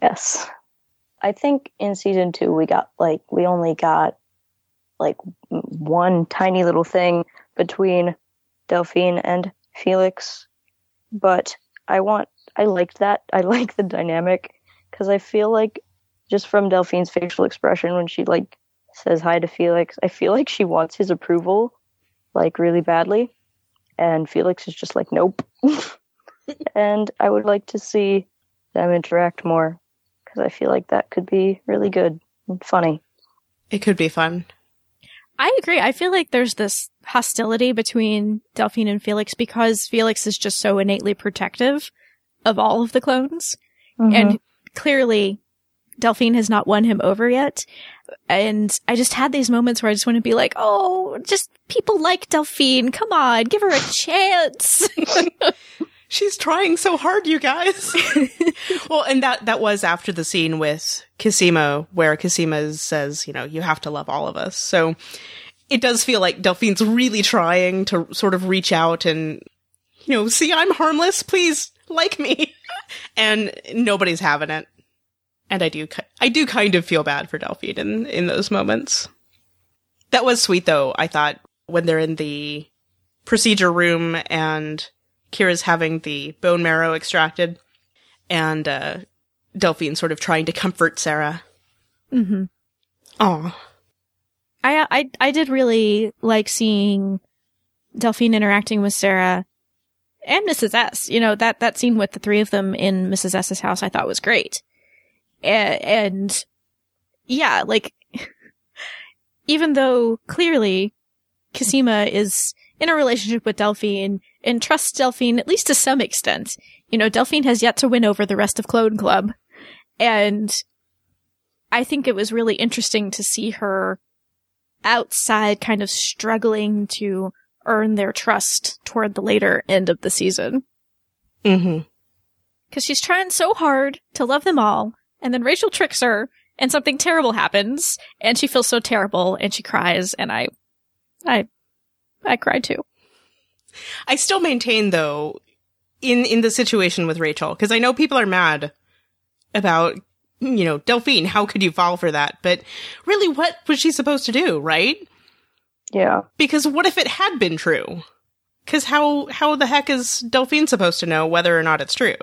Speaker 3: Yes. I think in season two we got like we only got like one tiny little thing between Delphine and Felix, but I want I liked that. I like the dynamic because I feel like just from Delphine's facial expression when she like says hi to Felix, I feel like she wants his approval like really badly, and Felix is just like nope. and I would like to see them interact more because I feel like that could be really good and funny.
Speaker 1: It could be fun.
Speaker 2: I agree. I feel like there's this hostility between Delphine and Felix because Felix is just so innately protective of all of the clones. Mm-hmm. And clearly Delphine has not won him over yet. And I just had these moments where I just want to be like, oh, just people like Delphine. Come on, give her a chance.
Speaker 1: She's trying so hard, you guys. well, and that that was after the scene with Cosima, where Cosima says, you know, you have to love all of us. So it does feel like Delphine's really trying to sort of reach out and, you know, see, I'm harmless. Please like me. and nobody's having it. And I do, I do kind of feel bad for Delphine in, in those moments. That was sweet though, I thought, when they're in the procedure room and Kira's having the bone marrow extracted, and uh, Delphine sort of trying to comfort Sarah.
Speaker 2: Mm-hmm.
Speaker 1: Oh,
Speaker 2: I, I I did really like seeing Delphine interacting with Sarah and Mrs. S. You know that that scene with the three of them in Mrs. S's house, I thought was great, and, and yeah, like even though clearly Cosima is in a relationship with Delphine and trusts Delphine at least to some extent. You know, Delphine has yet to win over the rest of Clone Club. And I think it was really interesting to see her outside kind of struggling to earn their trust toward the later end of the season.
Speaker 1: Mm-hmm.
Speaker 2: Cause she's trying so hard to love them all, and then Rachel tricks her, and something terrible happens, and she feels so terrible, and she cries, and I, I I cried too.
Speaker 1: I still maintain though, in, in the situation with Rachel, because I know people are mad about, you know, Delphine, how could you fall for that? But really, what was she supposed to do, right?
Speaker 3: Yeah.
Speaker 1: Because what if it had been true? Because how, how the heck is Delphine supposed to know whether or not it's true?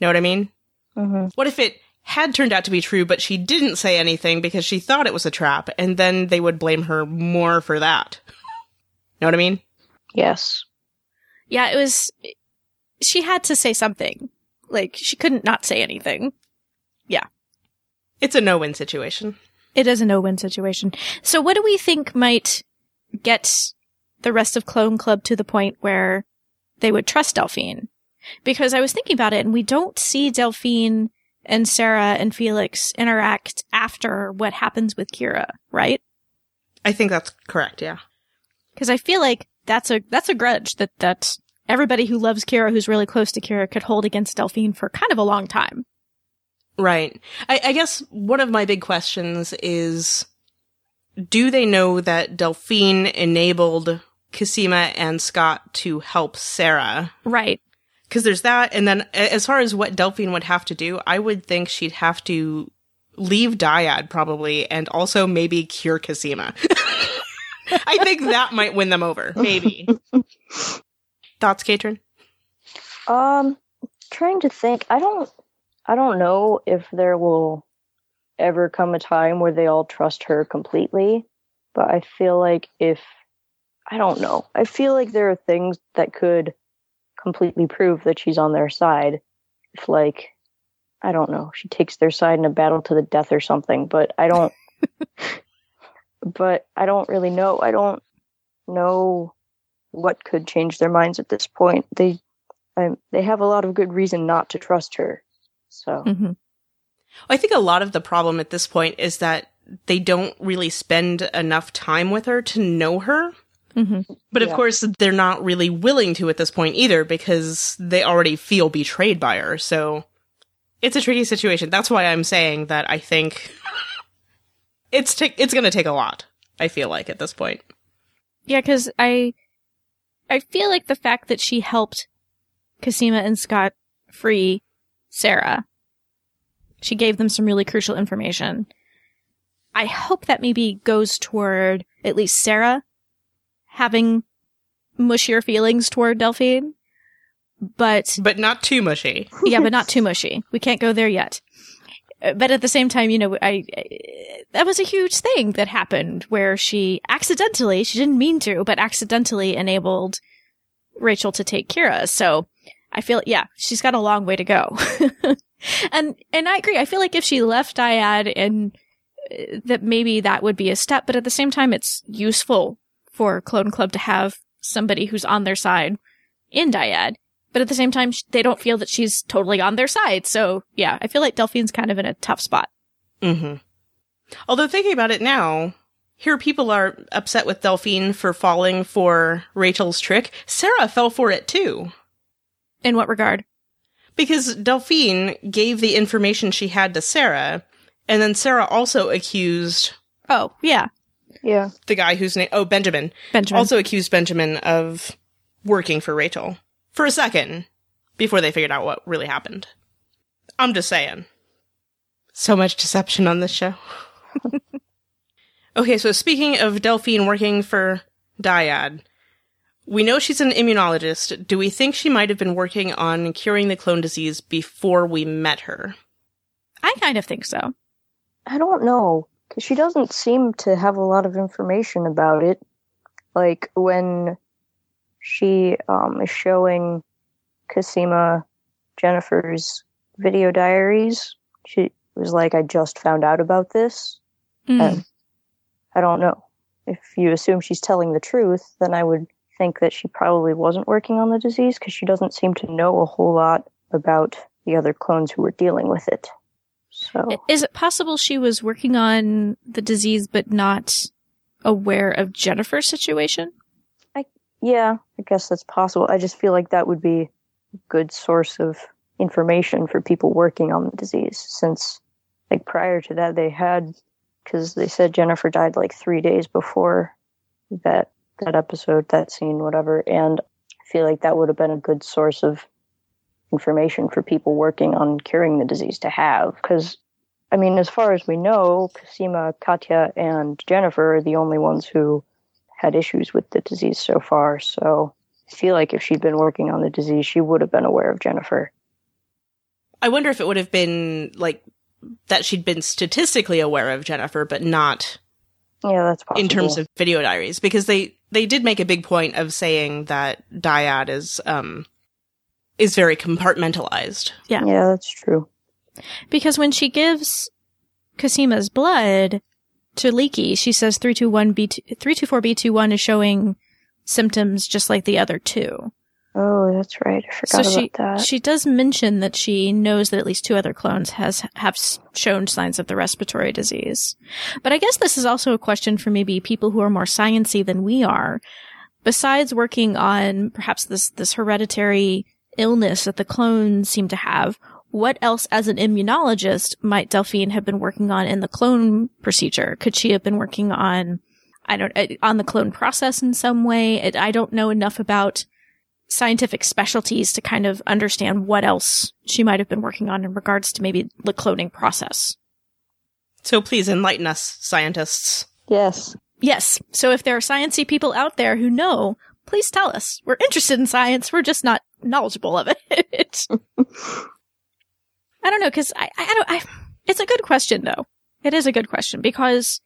Speaker 1: Know what I mean?
Speaker 3: Mm-hmm.
Speaker 1: What if it had turned out to be true, but she didn't say anything because she thought it was a trap, and then they would blame her more for that? Know what I mean?
Speaker 3: Yes.
Speaker 2: Yeah, it was. She had to say something. Like, she couldn't not say anything. Yeah.
Speaker 1: It's a no win situation.
Speaker 2: It is a no win situation. So, what do we think might get the rest of Clone Club to the point where they would trust Delphine? Because I was thinking about it, and we don't see Delphine and Sarah and Felix interact after what happens with Kira, right?
Speaker 1: I think that's correct, yeah.
Speaker 2: Because I feel like that's a that's a grudge that that everybody who loves Kira, who's really close to Kira, could hold against Delphine for kind of a long time.
Speaker 1: Right. I, I guess one of my big questions is do they know that Delphine enabled Cosima and Scott to help Sarah?
Speaker 2: Right.
Speaker 1: Because there's that. And then as far as what Delphine would have to do, I would think she'd have to leave Dyad probably and also maybe cure Cosima. I think that might win them over. Maybe. Thoughts, Caitrin?
Speaker 3: Um, trying to think. I don't. I don't know if there will ever come a time where they all trust her completely, but I feel like if I don't know. I feel like there are things that could completely prove that she's on their side. If like I don't know, she takes their side in a battle to the death or something, but I don't but I don't really know. I don't know what could change their minds at this point. They um, they have a lot of good reason not to trust her. So
Speaker 2: mm-hmm.
Speaker 1: I think a lot of the problem at this point is that they don't really spend enough time with her to know her.
Speaker 2: Mm-hmm.
Speaker 1: But of
Speaker 3: Yeah.
Speaker 1: course, they're not really willing to at this point either because they already feel betrayed by her. So it's a tricky situation. That's why I'm saying that I think it's ta- it's going to take a lot. I feel like at this point.
Speaker 2: Yeah, because I, I feel like the fact that she helped Cosima and Scott free Sarah, she gave them some really crucial information. I hope that maybe goes toward at least Sarah having mushier feelings toward Delphine. But
Speaker 1: But not too mushy.
Speaker 2: yeah, but not too mushy. We can't go there yet. But at the same time, you know, I, I that was a huge thing that happened where she accidentally, she didn't mean to, but accidentally enabled Rachel to take Kira. So I feel, yeah, she's got a long way to go. and and I agree. I feel like if she left Dyad and uh, that maybe that would be a step, but at the same time, it's useful for Clone Club to have somebody who's on their side in Dyad. But at the same time, they don't feel that she's totally on their side. So yeah, I feel like Delphine's kind of in a tough spot.
Speaker 1: Mm-hmm. Although thinking about it now, here people are upset with Delphine for falling for Rachel's trick. Sarah fell for it too.
Speaker 2: In what regard?
Speaker 1: Because Delphine gave the information she had to Sarah, and then Sarah also accused
Speaker 2: Oh, yeah.
Speaker 3: Yeah.
Speaker 1: the guy whose name, oh, Benjamin,
Speaker 2: Benjamin.
Speaker 1: also accused Benjamin of working for Rachel for a second before they figured out what really happened. I'm just saying. So much deception on this show. okay, so speaking of Delphine working for Dyad, we know she's an immunologist. Do we think she might have been working on curing the clone disease before we met her?
Speaker 2: I kind of think so.
Speaker 3: I don't know because she doesn't seem to have a lot of information about it. Like when she um, is showing Cosima Jennifer's video diaries, she was like, "I just found out about this."
Speaker 2: Mm.
Speaker 3: And I don't know. If you assume she's telling the truth, then I would think that she probably wasn't working on the disease because she doesn't seem to know a whole lot about the other clones who were dealing with it. So
Speaker 2: Is it possible she was working on the disease but not aware of Jennifer's situation?
Speaker 3: Yeah, I guess that's possible. I just feel like that would be a good source of information for people working on the disease since like prior to that they had because they said Jennifer died like 3 days before that that episode, that scene, whatever, and I feel like that would have been a good source of information for people working on curing the disease to have because I mean, as far as we know, Cosima, Katya, and Jennifer are the only ones who had issues with the disease so far. So I feel like if she'd been working on the disease, she would have been aware of Jennifer.
Speaker 1: I wonder if it would have been like that she'd been statistically aware of Jennifer, but not
Speaker 3: Yeah, that's possible.
Speaker 1: in terms of video diaries, because they they did make a big point of saying that Dyad is um is very compartmentalized.
Speaker 2: Yeah.
Speaker 3: yeah, that's true.
Speaker 2: Because when she gives Cosima's blood to Leekie, she says 321B2, 324B21 is showing symptoms just like the other two.
Speaker 3: Oh, that's right. I forgot
Speaker 2: so
Speaker 3: about
Speaker 2: she
Speaker 3: that.
Speaker 2: she does mention that she knows that at least two other clones has have shown signs of the respiratory disease. But I guess this is also a question for maybe people who are more sciency than we are. Besides working on perhaps this this hereditary illness that the clones seem to have, what else as an immunologist might Delphine have been working on in the clone procedure? Could she have been working on I don't uh, on the clone process in some way? It- I don't know enough about scientific specialties to kind of understand what else she might have been working on in regards to maybe the cloning process.
Speaker 1: So please enlighten us, scientists.
Speaker 3: yes.
Speaker 2: Yes. So if there are sciency people out there who know, please tell us. We're interested in science. We're just not knowledgeable of it. I don't know because I, I don't. I, it's a good question though. It is a good question because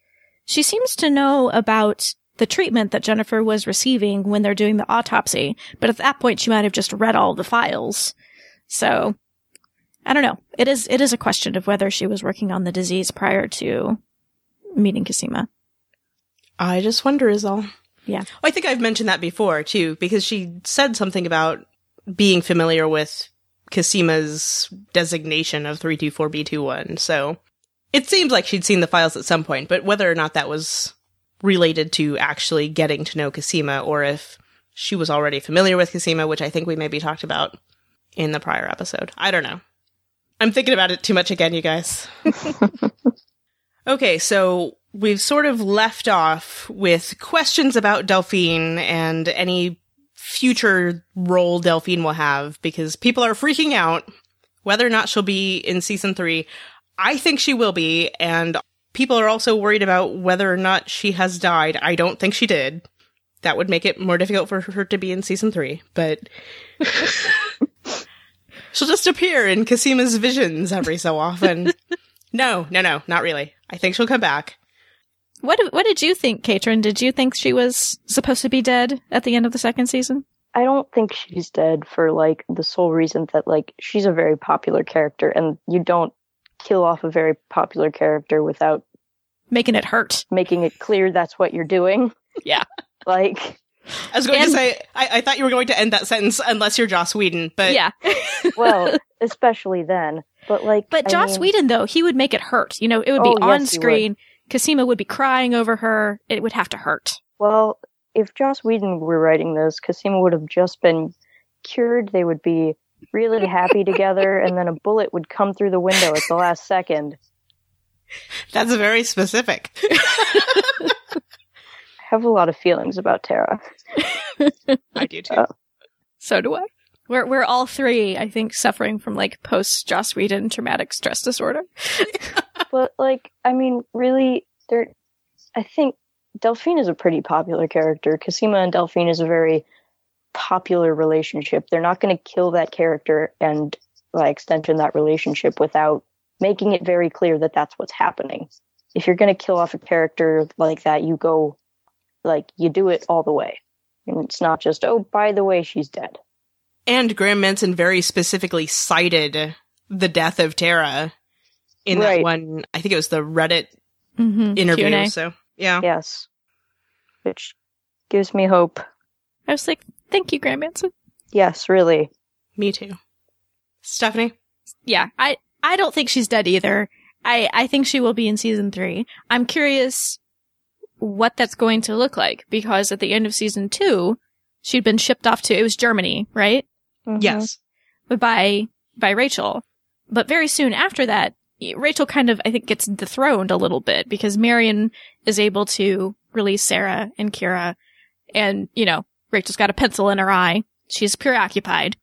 Speaker 2: she seems to know about the treatment that Jennifer was receiving when they're doing the autopsy, but at that point she might have just read all the files. So I don't know. It is it is a question of whether she was working on the disease prior to meeting Cosima.
Speaker 1: I just wonder is all.
Speaker 2: Yeah.
Speaker 1: I think I've mentioned that before too, because she said something about being familiar with Cosima's designation of 324B21. So It seems like she'd seen the files at some point, but whether or not that was related to actually getting to know Cosima or if she was already familiar with Cosima, which I think we maybe talked about in the prior episode. I don't know. I'm thinking about it too much again, you guys. okay, so we've sort of left off with questions about Delphine and any future role Delphine will have because people are freaking out whether or not she'll be in season three. I think she will be, and people are also worried about whether or not she has died. I don't think she did. That would make it more difficult for her to be in season three, but she'll just appear in Cosima's visions every so often. no, no, no, not really. I think she'll come back.
Speaker 2: What what did you think, Caitrin? Did you think she was supposed to be dead at the end of the second season?
Speaker 3: I don't think she's dead for like the sole reason that like she's a very popular character and you don't kill off a very popular character without
Speaker 2: making it hurt.
Speaker 3: Making it clear that's what you're doing.
Speaker 2: Yeah.
Speaker 3: like
Speaker 1: I was going and, to say, I, I, thought you were going to end that sentence unless you're Joss Whedon, but
Speaker 2: yeah.
Speaker 3: well, especially then. But like,
Speaker 2: but I Joss mean, Whedon though, he would make it hurt. You know, it would be oh, on yes, screen. Cosima would be crying over her. It would have to hurt.
Speaker 3: Well, if Joss Whedon were writing this, Cosima would have just been cured. They would be really happy together, and then a bullet would come through the window at the last second.
Speaker 1: That's very specific.
Speaker 3: I have a lot of feelings about Tara.
Speaker 1: I do too. Uh,
Speaker 2: so do I. We're we're all three, I think, suffering from like post Joss Whedon traumatic stress disorder.
Speaker 3: but like, I mean, really, there. I think Delphine is a pretty popular character. Cosima and Delphine is a very popular relationship. They're not going to kill that character and, by extension, that relationship without making it very clear that that's what's happening. If you're going to kill off a character like that, you go, like, you do it all the way. And it's not just, oh, by the way, she's dead.
Speaker 1: And Graeme Manson very specifically cited the death of Tara in right. that one, I think it was the Reddit mm-hmm. interview. Q&A. So, yeah.
Speaker 3: Yes. Which gives me hope.
Speaker 2: I was like, thank you, Graeme Manson.
Speaker 3: Yes, really.
Speaker 1: Me too. Stephanie?
Speaker 2: Yeah, I, I don't think she's dead either. I, I think she will be in season three. I'm curious what that's going to look like because at the end of season two, she'd been shipped off to, it was Germany, right?
Speaker 1: Mm-hmm. Yes.
Speaker 2: But by, by Rachel. But very soon after that, Rachel kind of, I think, gets dethroned a little bit because Marion is able to release Sarah and Kira. And, you know, Rachel's got a pencil in her eye. She's preoccupied.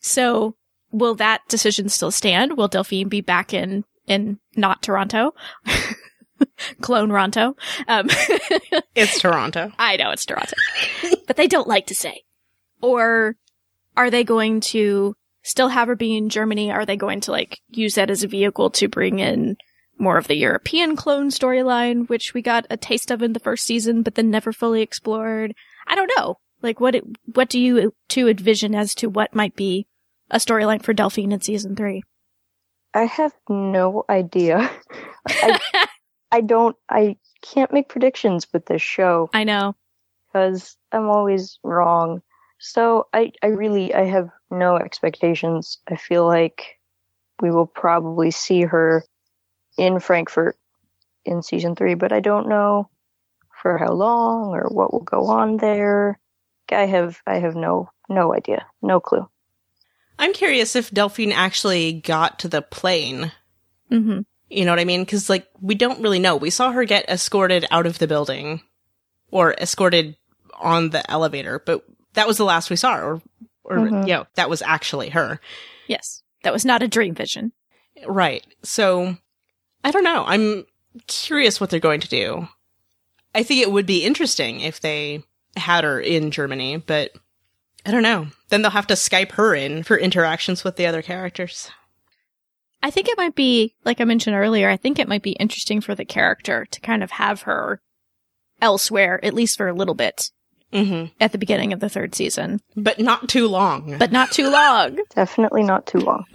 Speaker 2: So will that decision still stand? Will Delphine be back in, in not Toronto? Clone Ronto. Um,
Speaker 1: it's Toronto.
Speaker 2: I know it's Toronto, but they don't like to say. Or are they going to still have her be in Germany? Are they going to like use that as a vehicle to bring in more of the European clone storyline, which we got a taste of in the first season, but then never fully explored? I don't know. Like, what, it, what do you two envision as to what might be a storyline for Delphine in season three?
Speaker 3: I have no idea. I, I don't, I can't make predictions with this show.
Speaker 2: I know.
Speaker 3: Because I'm always wrong. So I, I really, I have no expectations. I feel like we will probably see her in Frankfurt in season three, but I don't know for how long or what will go on there. I have, I have no, no idea, no clue.
Speaker 1: I'm curious if Delphine actually got to the plane.
Speaker 2: Mm-hmm.
Speaker 1: You know what I mean? Because like we don't really know. We saw her get escorted out of the building, or escorted on the elevator, but that was the last we saw her. Or, or mm-hmm. you know, that was actually her.
Speaker 2: Yes, that was not a dream vision.
Speaker 1: Right. So I don't know. I'm curious what they're going to do. I think it would be interesting if they had her in Germany, but I don't know. Then they'll have to Skype her in for interactions with the other characters.
Speaker 2: I think it might be, like I mentioned earlier, I think it might be interesting for the character to kind of have her elsewhere, at least for a little bit.
Speaker 1: Mm-hmm.
Speaker 2: At the beginning of the third season.
Speaker 1: But not too long.
Speaker 2: But not too long.
Speaker 3: Definitely not too long.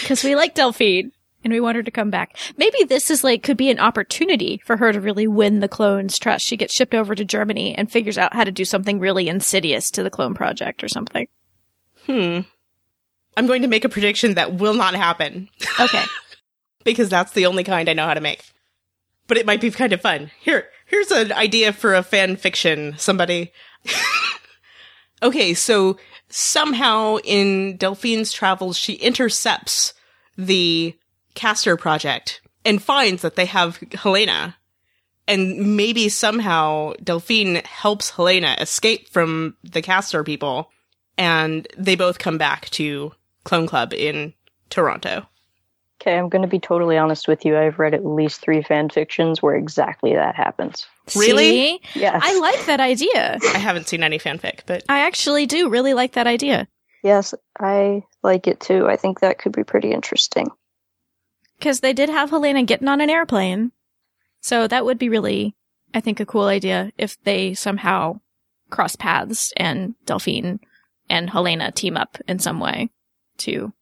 Speaker 2: Because we like Delphine and we want her to come back. Maybe this is like, could be an opportunity for her to really win the clone's trust. She gets shipped over to Germany and figures out how to do something really insidious to the clone project or something.
Speaker 1: Hmm. I'm going to make a prediction that will not happen.
Speaker 2: Okay.
Speaker 1: because that's the only kind I know how to make. But it might be kind of fun. Here, here's an idea for a fan fiction. Somebody. okay, so somehow in Delphine's travels, she intercepts the Castor project and finds that they have Helena. And maybe somehow Delphine helps Helena escape from the Castor people and they both come back to Clone Club in Toronto.
Speaker 3: Okay, I'm going to be totally honest with you. I've read at least three fan fictions where exactly that happens.
Speaker 1: Really?
Speaker 2: See?
Speaker 3: Yes.
Speaker 2: I like that idea.
Speaker 1: I haven't seen any fanfic, but
Speaker 2: I actually do really like that idea.
Speaker 3: Yes, I like it too. I think that could be pretty interesting.
Speaker 2: Because they did have Helena getting on an airplane. So that would be really, I think, a cool idea if they somehow cross paths and Delphine and Helena team up in some way to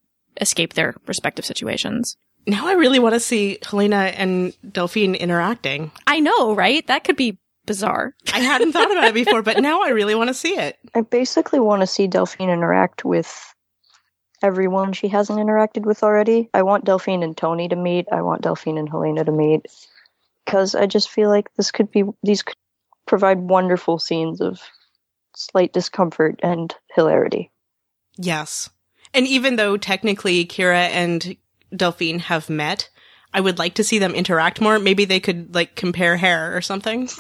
Speaker 2: escape their respective situations.
Speaker 1: now I really want to see Helena and Delphine interacting.
Speaker 2: I know, right? That could be bizarre.
Speaker 1: I hadn't thought about it before, but now I really want to see it.
Speaker 3: I basically want to see Delphine interact with everyone she hasn't interacted with already. I want Delphine and Tony to meet. I want Delphine and Helena to meet. Because I just feel like this could be, these could provide wonderful scenes of slight discomfort and hilarity.
Speaker 1: Yes. And even though technically Kira and Delphine have met, I would like to see them interact more. Maybe they could like compare hair or something.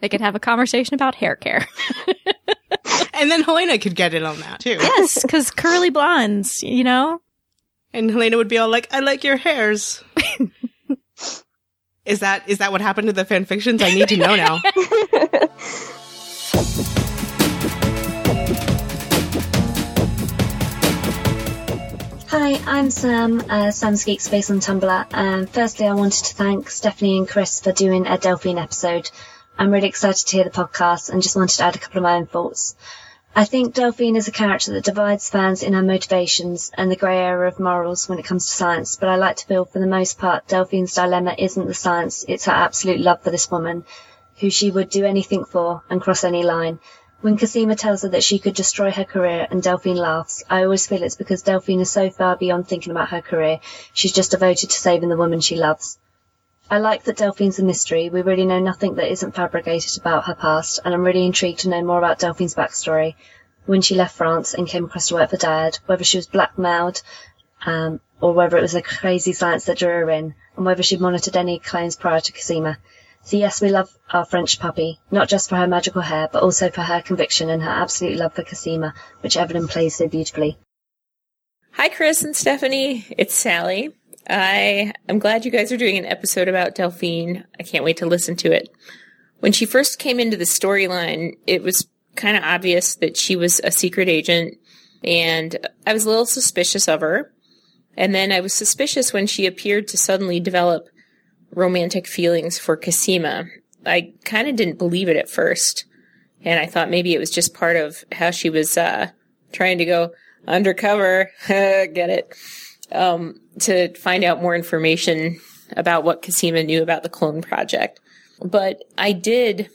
Speaker 2: They could have a conversation about hair care.
Speaker 1: and then Helena could get in on that too.
Speaker 2: yes, because curly blondes, you know?
Speaker 1: And Helena would be all like, I like your hairs. is that is that what happened to the fan fictions? I need to know now.
Speaker 4: Hi, I'm Sam, uh, Sam's Geek Space on Tumblr. Um, firstly, I wanted to thank Stephanie and Kris for doing a Delphine episode. I'm really excited to hear the podcast and just wanted to add a couple of my own thoughts. I think Delphine is a character that divides fans in her motivations and the grey area of morals when it comes to science, but I like to feel for the most part Delphine's dilemma isn't the science, it's her absolute love for this woman, who she would do anything for and cross any line. When Cosima tells her that she could destroy her career and Delphine laughs, I always feel it's because Delphine is so far beyond thinking about her career, she's just devoted to saving the woman she loves. I like that Delphine's a mystery. We really know nothing that isn't fabricated about her past, and I'm really intrigued to know more about Delphine's backstory. When she left France and came across to work for Dyad, whether she was blackmailed, um, or whether it was a crazy science that drew her in, and whether she monitored any claims prior to Cosima. So yes, we love our French puppy, not just for her magical hair, but also for her conviction and her absolute love for Cosima, which Évelyne plays so beautifully.
Speaker 5: Hi, Kris and Stephanie. It's Sally. I am glad you guys are doing an episode about Delphine. I can't wait to listen to it. When she first came into the storyline, it was kind of obvious that she was a secret agent, and I was a little suspicious of her. And then I was suspicious when she appeared to suddenly develop romantic feelings for Cosima. I kind of didn't believe it at first, and I thought maybe it was just part of how she was uh, trying to go undercover. Get it? Um, to find out more information about what Cosima knew about the clone project. But I did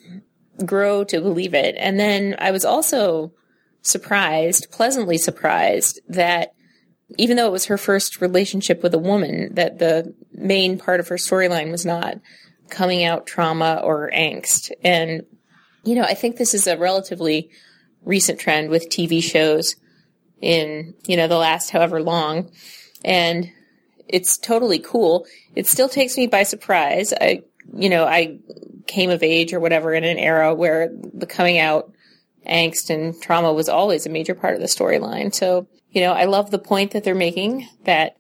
Speaker 5: grow to believe it. And then I was also surprised, pleasantly surprised, that even though it was her first relationship with a woman, that the main part of her storyline was not coming out trauma or angst. And, you know, I think this is a relatively recent trend with TV shows in, you know, the last however long. And it's totally cool. It still takes me by surprise. I, you know, I came of age or whatever in an era where the coming out angst and trauma was always a major part of the storyline. So, you know, I love the point that they're making that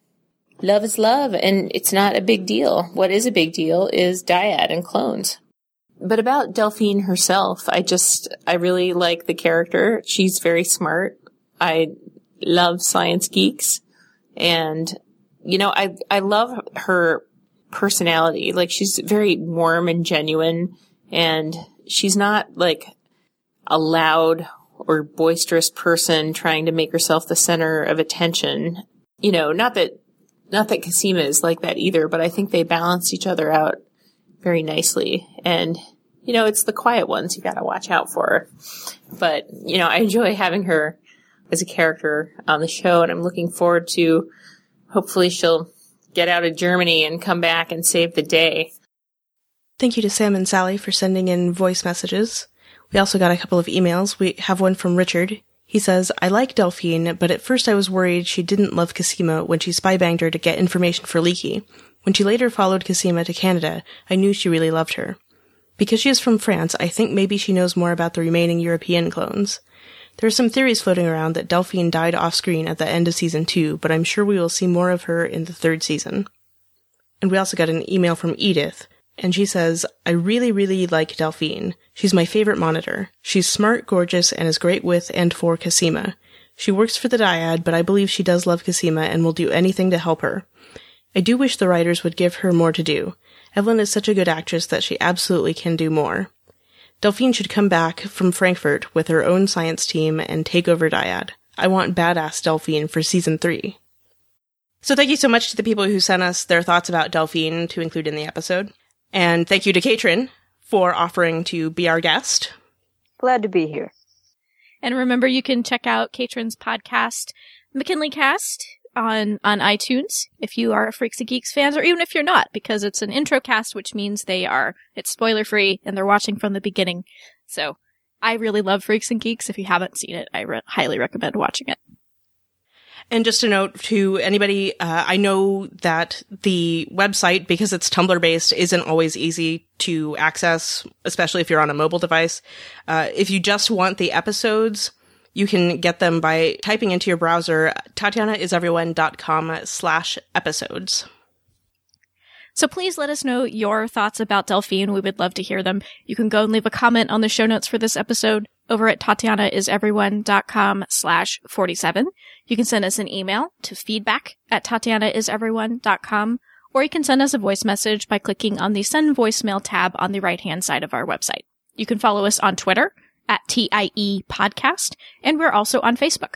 Speaker 5: love is love and it's not a big deal. What is a big deal is dyad and clones. But about Delphine herself, I just, I really like the character. She's very smart. I love science geeks and, you know, I, I love her personality. Like she's very warm and genuine and she's not like a loud or boisterous person trying to make herself the center of attention. You know, not that not that Cosima is like that either, but I think they balance each other out very nicely. And you know, it's the quiet ones you got to watch out for. But you know, I enjoy having her as a character on the show, and I'm looking forward to hopefully she'll get out of Germany and come back and save the day.
Speaker 1: Thank you to Sam and Sally for sending in voice messages. We also got a couple of emails. We have one from Richard. He says, I like Delphine, but at first I was worried she didn't love Cosima when she spy banged her to get information for Leekie. When she later followed Cosima to Canada, I knew she really loved her. Because she is from France, I think maybe she knows more about the remaining European clones. There are some theories floating around that Delphine died off screen at the end of season two, but I'm sure we will see more of her in the third season. And we also got an email from Edith, and she says, I really, really like Delphine. She's my favorite monitor. She's smart, gorgeous, and is great with and for Cosima. She works for the Dyad, but I believe she does love Cosima and will do anything to help her. I do wish the writers would give her more to do. Évelyne is such a good actress that she absolutely can do more. Delphine should come back from Frankfurt with her own science team and take over Dyad. I want badass Delphine for season three. So thank you so much to the people who sent us their thoughts about Delphine to include in the episode. And thank you to Caitrin for offering to be our guest.
Speaker 3: Glad to be here.
Speaker 2: And remember, you can check out Caitrin's podcast, McKinley Cast, on on iTunes if you are a Freaks and Geeks fans, or even if you're not, because it's an intro cast, which means they are it's spoiler free and they're watching from the beginning. So I really love Freaks and Geeks. If you haven't seen it, I re- highly recommend watching it.
Speaker 1: And just a note to anybody, uh, I know that the website, because it's Tumblr based, isn't always easy to access, especially if you're on a mobile device. Uh, if you just want the episodes, you can get them by typing into your browser tatianaiseveryone.com slash episodes.
Speaker 2: So please let us know your thoughts about Delphine. We would love to hear them. You can go and leave a comment on the show notes for this episode over at tatianaiseveryone.com slash 47. You can send us an email to feedback at tatianaiseveryone.com or you can send us a voice message by clicking on the send voicemail tab on the right hand side of our website. You can follow us on Twitter at TIE podcast and we're also on Facebook.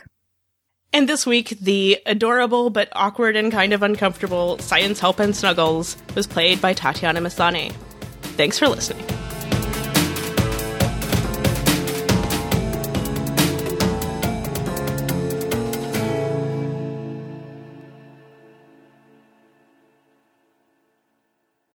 Speaker 1: And this week, the adorable but awkward and kind of uncomfortable Science Help and Snuggles was played by Tatiana Maslany. Thanks for listening.